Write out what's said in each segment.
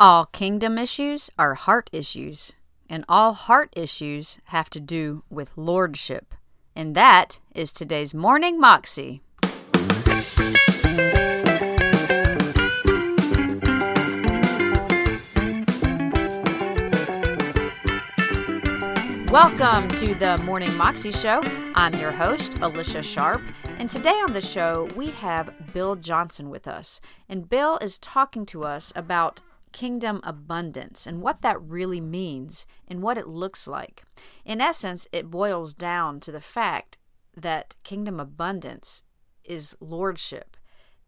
All kingdom issues are heart issues, and all heart issues have to do with lordship. And that is today's Morning Moxie. Welcome to the Morning Moxie Show. I'm your host, Alicia Sharp, and today on the show we have Bill Johnson with us. And Bill is talking to us about kingdom abundance and what that really means and what it looks like. In essence, it boils down to the fact that kingdom abundance is lordship.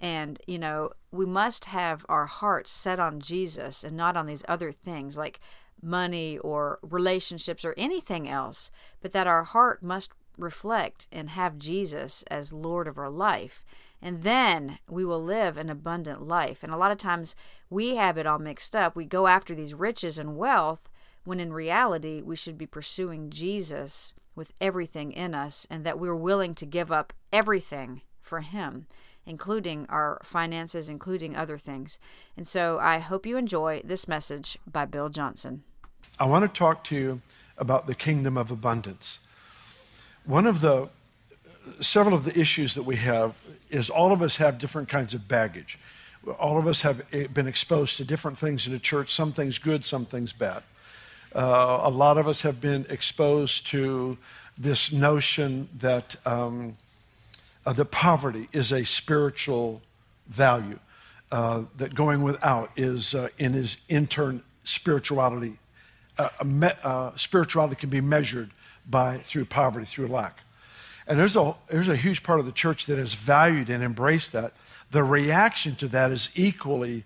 And, you know, we must have our hearts set on Jesus and not on these other things like money or relationships or anything else, but that our heart must reflect and have Jesus as Lord of our life. And then we will live an abundant life. And a lot of times we have it all mixed up. We go after these riches and wealth when in reality we should be pursuing Jesus with everything in us and that we're willing to give up everything for Him, including our finances, including other things. And so I hope you enjoy this message by Bill Johnson. I want to talk to you about the kingdom of abundance. One of the several of the issues that we have is all of us have different kinds of baggage. All of us have eh, been exposed to different things in the church, some things good, some things bad. Uh, a lot of us have been exposed to this notion that, um, uh, that poverty is a spiritual value, uh, that going without is, uh, in his intern, spirituality. Uh, me- uh, spirituality can be measured by through poverty, through lack. And there's a, there's a huge part of the church that has valued and embraced that. The reaction to that is equally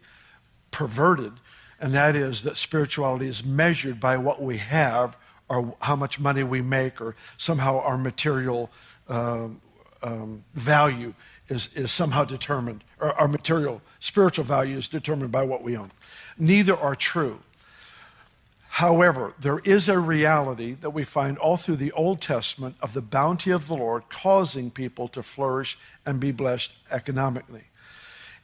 perverted, and that is that spirituality is measured by what we have or how much money we make or somehow our material um, um, value is, is somehow determined, or our material spiritual value is determined by what we own. Neither are true. However, there is a reality that we find all through the Old Testament of the bounty of the Lord causing people to flourish and be blessed economically.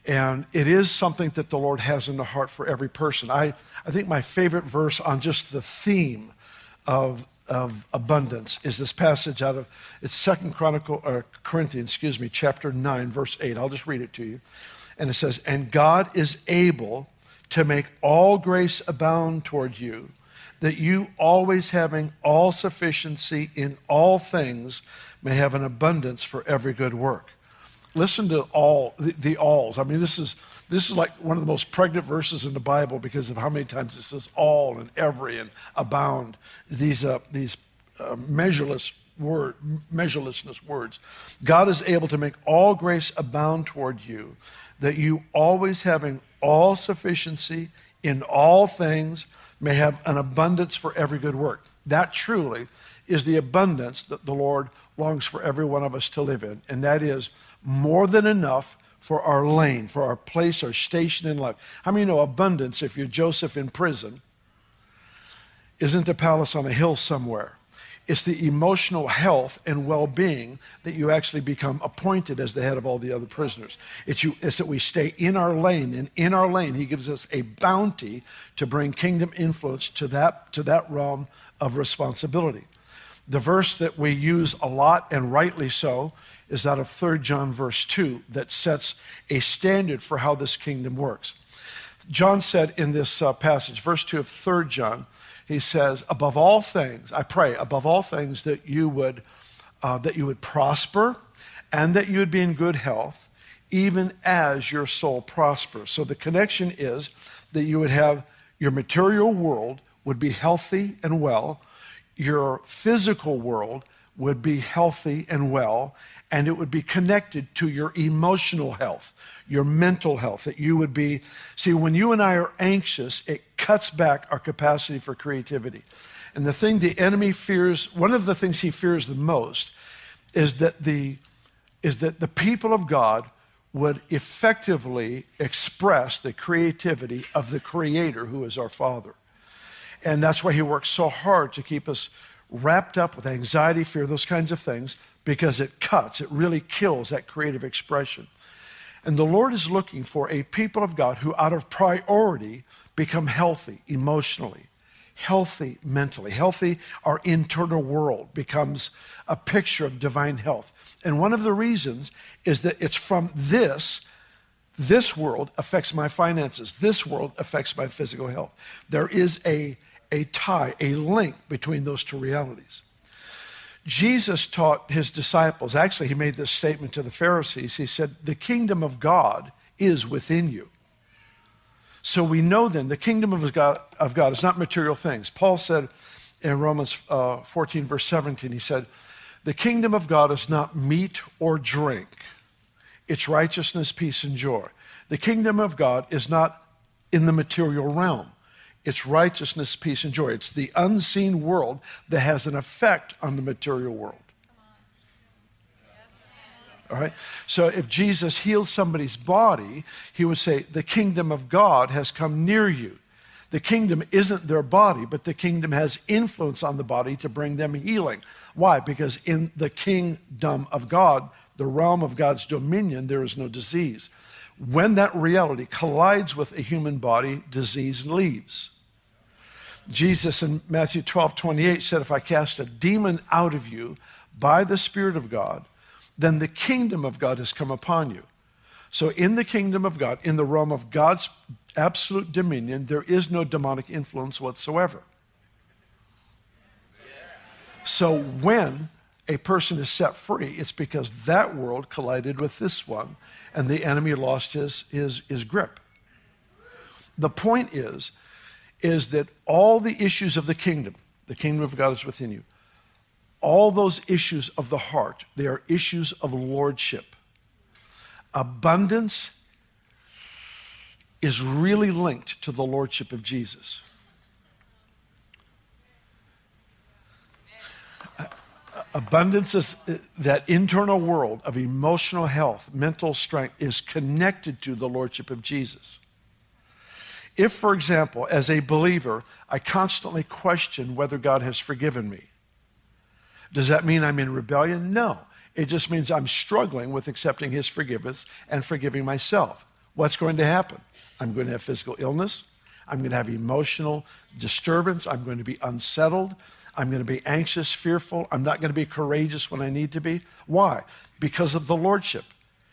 And it is something that the Lord has in the heart for every person. I, I think my favorite verse on just the theme of, of abundance is this passage out of it's Second Chronicle or Corinthians, excuse me, chapter 9, verse 8. I'll just read it to you. And it says, And God is able to make all grace abound toward you that you, always having all sufficiency in all things, may have an abundance for every good work. Listen to all the, the alls. I mean, this is this is like one of the most pregnant verses in the Bible because of how many times it says all and every and abound. These uh, these uh, measureless word measurelessness words. God is able to make all grace abound toward you, that you always having all sufficiency in all things may have an abundance for every good work. That truly is the abundance that the Lord longs for every one of us to live in. And that is more than enough for our lane, for our place, our station in life. How many know abundance, if you're Joseph in prison, isn't a palace on a hill somewhere? It's the emotional health and well being that you actually become appointed as the head of all the other prisoners. It's, you, it's that we stay in our lane, and in our lane, He gives us a bounty to bring kingdom influence to that, to that realm of responsibility. The verse that we use a lot, and rightly so, is out of 3 John, verse 2, that sets a standard for how this kingdom works. John said in this uh, passage, verse 2 of 3 John, he says, above all things, I pray, above all things, that you would, uh, that you would prosper and that you would be in good health, even as your soul prospers. So the connection is that you would have your material world would be healthy and well, your physical world would be healthy and well, and it would be connected to your emotional health, your mental health, that you would be. See, when you and I are anxious, it cuts back our capacity for creativity. And the thing the enemy fears, one of the things he fears the most, is that the, is that the people of God would effectively express the creativity of the Creator who is our Father. And that's why he works so hard to keep us wrapped up with anxiety, fear, those kinds of things, because it cuts, it really kills that creative expression. And the Lord is looking for a people of God who, out of priority, become healthy emotionally, healthy mentally, healthy, our internal world becomes a picture of divine health. And one of the reasons is that it's from this. This world affects my finances. This world affects my physical health. There is a, a tie, a link between those two realities. Jesus taught his disciples, actually, he made this statement to the Pharisees. He said, The kingdom of God is within you. So we know then the kingdom of God, of God is not material things. Paul said in Romans uh, 14, verse 17, he said, The kingdom of God is not meat or drink, it's righteousness, peace, and joy. The kingdom of God is not in the material realm. It's righteousness, peace, and joy. It's the unseen world that has an effect on the material world. All right? So if Jesus healed somebody's body, he would say, The kingdom of God has come near you. The kingdom isn't their body, but the kingdom has influence on the body to bring them healing. Why? Because in the kingdom of God, the realm of God's dominion, there is no disease. When that reality collides with a human body, disease leaves. Jesus in Matthew 12, 28 said, If I cast a demon out of you by the Spirit of God, then the kingdom of God has come upon you. So, in the kingdom of God, in the realm of God's absolute dominion, there is no demonic influence whatsoever. So, when a person is set free, it's because that world collided with this one and the enemy lost his, his, his grip. The point is, is that all the issues of the kingdom, the kingdom of God is within you, all those issues of the heart, they are issues of lordship. Abundance is really linked to the lordship of Jesus. Abundance is uh, that internal world of emotional health, mental strength is connected to the lordship of Jesus. If, for example, as a believer, I constantly question whether God has forgiven me, does that mean I'm in rebellion? No. It just means I'm struggling with accepting his forgiveness and forgiving myself. What's going to happen? I'm going to have physical illness. I'm going to have emotional disturbance. I'm going to be unsettled. I'm going to be anxious, fearful. I'm not going to be courageous when I need to be. Why? Because of the Lordship.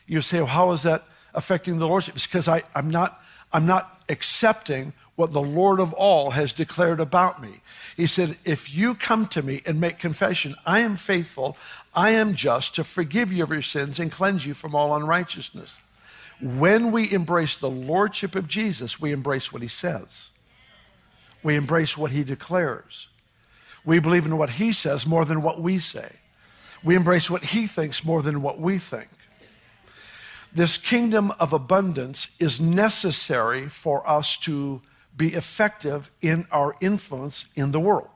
You say, well, how is that affecting the Lordship? It's because I, I'm, not, I'm not accepting what the Lord of all has declared about me. He said, If you come to me and make confession, I am faithful, I am just to forgive you of your sins and cleanse you from all unrighteousness. When we embrace the Lordship of Jesus, we embrace what he says, we embrace what he declares. We believe in what he says more than what we say. We embrace what he thinks more than what we think. This kingdom of abundance is necessary for us to be effective in our influence in the world.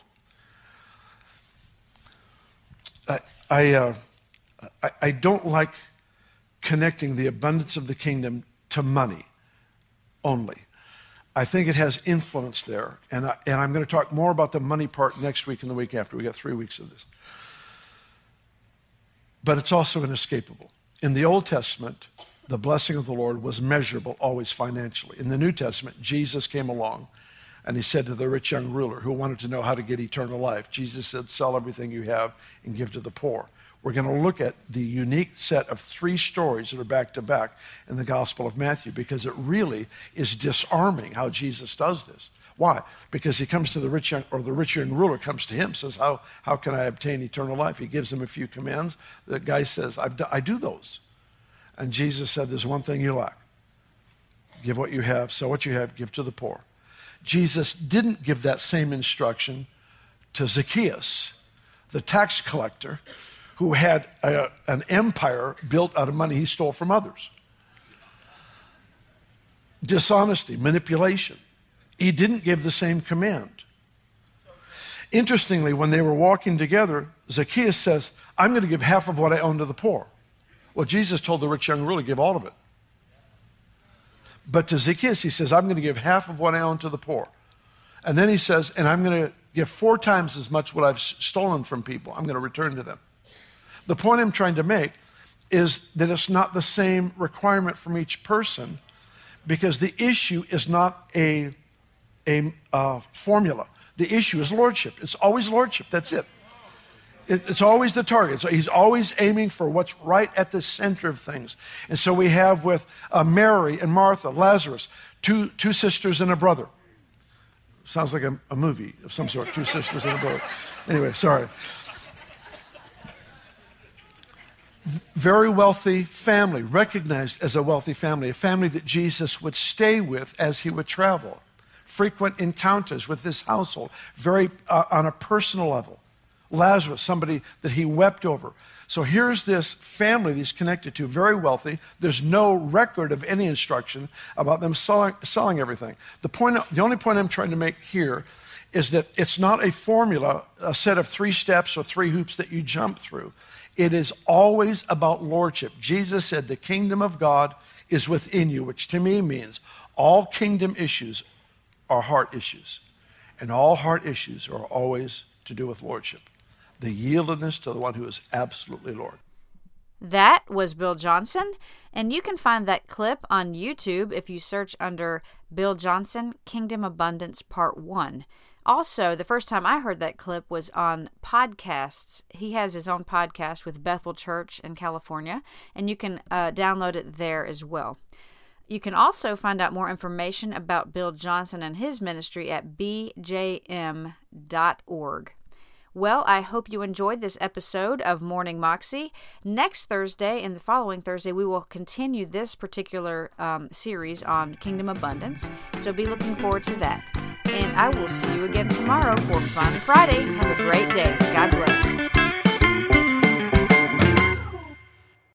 I, I, uh, I, I don't like connecting the abundance of the kingdom to money only. I think it has influence there. And, I, and I'm going to talk more about the money part next week and the week after. We got three weeks of this. But it's also inescapable. In the Old Testament, the blessing of the Lord was measurable always financially. In the New Testament, Jesus came along and he said to the rich young ruler who wanted to know how to get eternal life, Jesus said, Sell everything you have and give to the poor. We're going to look at the unique set of three stories that are back to back in the Gospel of Matthew because it really is disarming how Jesus does this. Why? Because he comes to the rich young, or the rich young ruler comes to him, says, How, how can I obtain eternal life? He gives him a few commands. The guy says, I do those. And Jesus said, There's one thing you lack. Give what you have, sell what you have, give to the poor. Jesus didn't give that same instruction to Zacchaeus, the tax collector, who had a, an empire built out of money he stole from others. Dishonesty, manipulation. He didn't give the same command. Interestingly, when they were walking together, Zacchaeus says, I'm going to give half of what I own to the poor. Well, Jesus told the rich young ruler, give all of it. But to Zacchaeus, he says, I'm going to give half of what I own to the poor. And then he says, and I'm going to give four times as much what I've stolen from people. I'm going to return to them. The point I'm trying to make is that it's not the same requirement from each person because the issue is not a a uh, formula. The issue is lordship. It's always lordship. That's it. it. It's always the target. So he's always aiming for what's right at the center of things. And so we have with uh, Mary and Martha, Lazarus, two, two sisters and a brother. Sounds like a, a movie of some sort, two sisters and a brother. Anyway, sorry. Very wealthy family, recognized as a wealthy family, a family that Jesus would stay with as he would travel. Frequent encounters with this household, very uh, on a personal level. Lazarus, somebody that he wept over. So here's this family that he's connected to, very wealthy. There's no record of any instruction about them selling, selling everything. The, point, the only point I'm trying to make here is that it's not a formula, a set of three steps or three hoops that you jump through. It is always about lordship. Jesus said, The kingdom of God is within you, which to me means all kingdom issues are heart issues. And all heart issues are always to do with lordship the yieldedness to the one who is absolutely Lord. That was Bill Johnson, and you can find that clip on YouTube if you search under Bill Johnson Kingdom Abundance Part 1. Also, the first time I heard that clip was on podcasts. He has his own podcast with Bethel Church in California, and you can uh, download it there as well. You can also find out more information about Bill Johnson and his ministry at bjm.org. Well, I hope you enjoyed this episode of Morning Moxie. Next Thursday and the following Thursday, we will continue this particular um, series on Kingdom Abundance. So be looking forward to that. And I will see you again tomorrow for Fun Friday. Have a great day. God bless.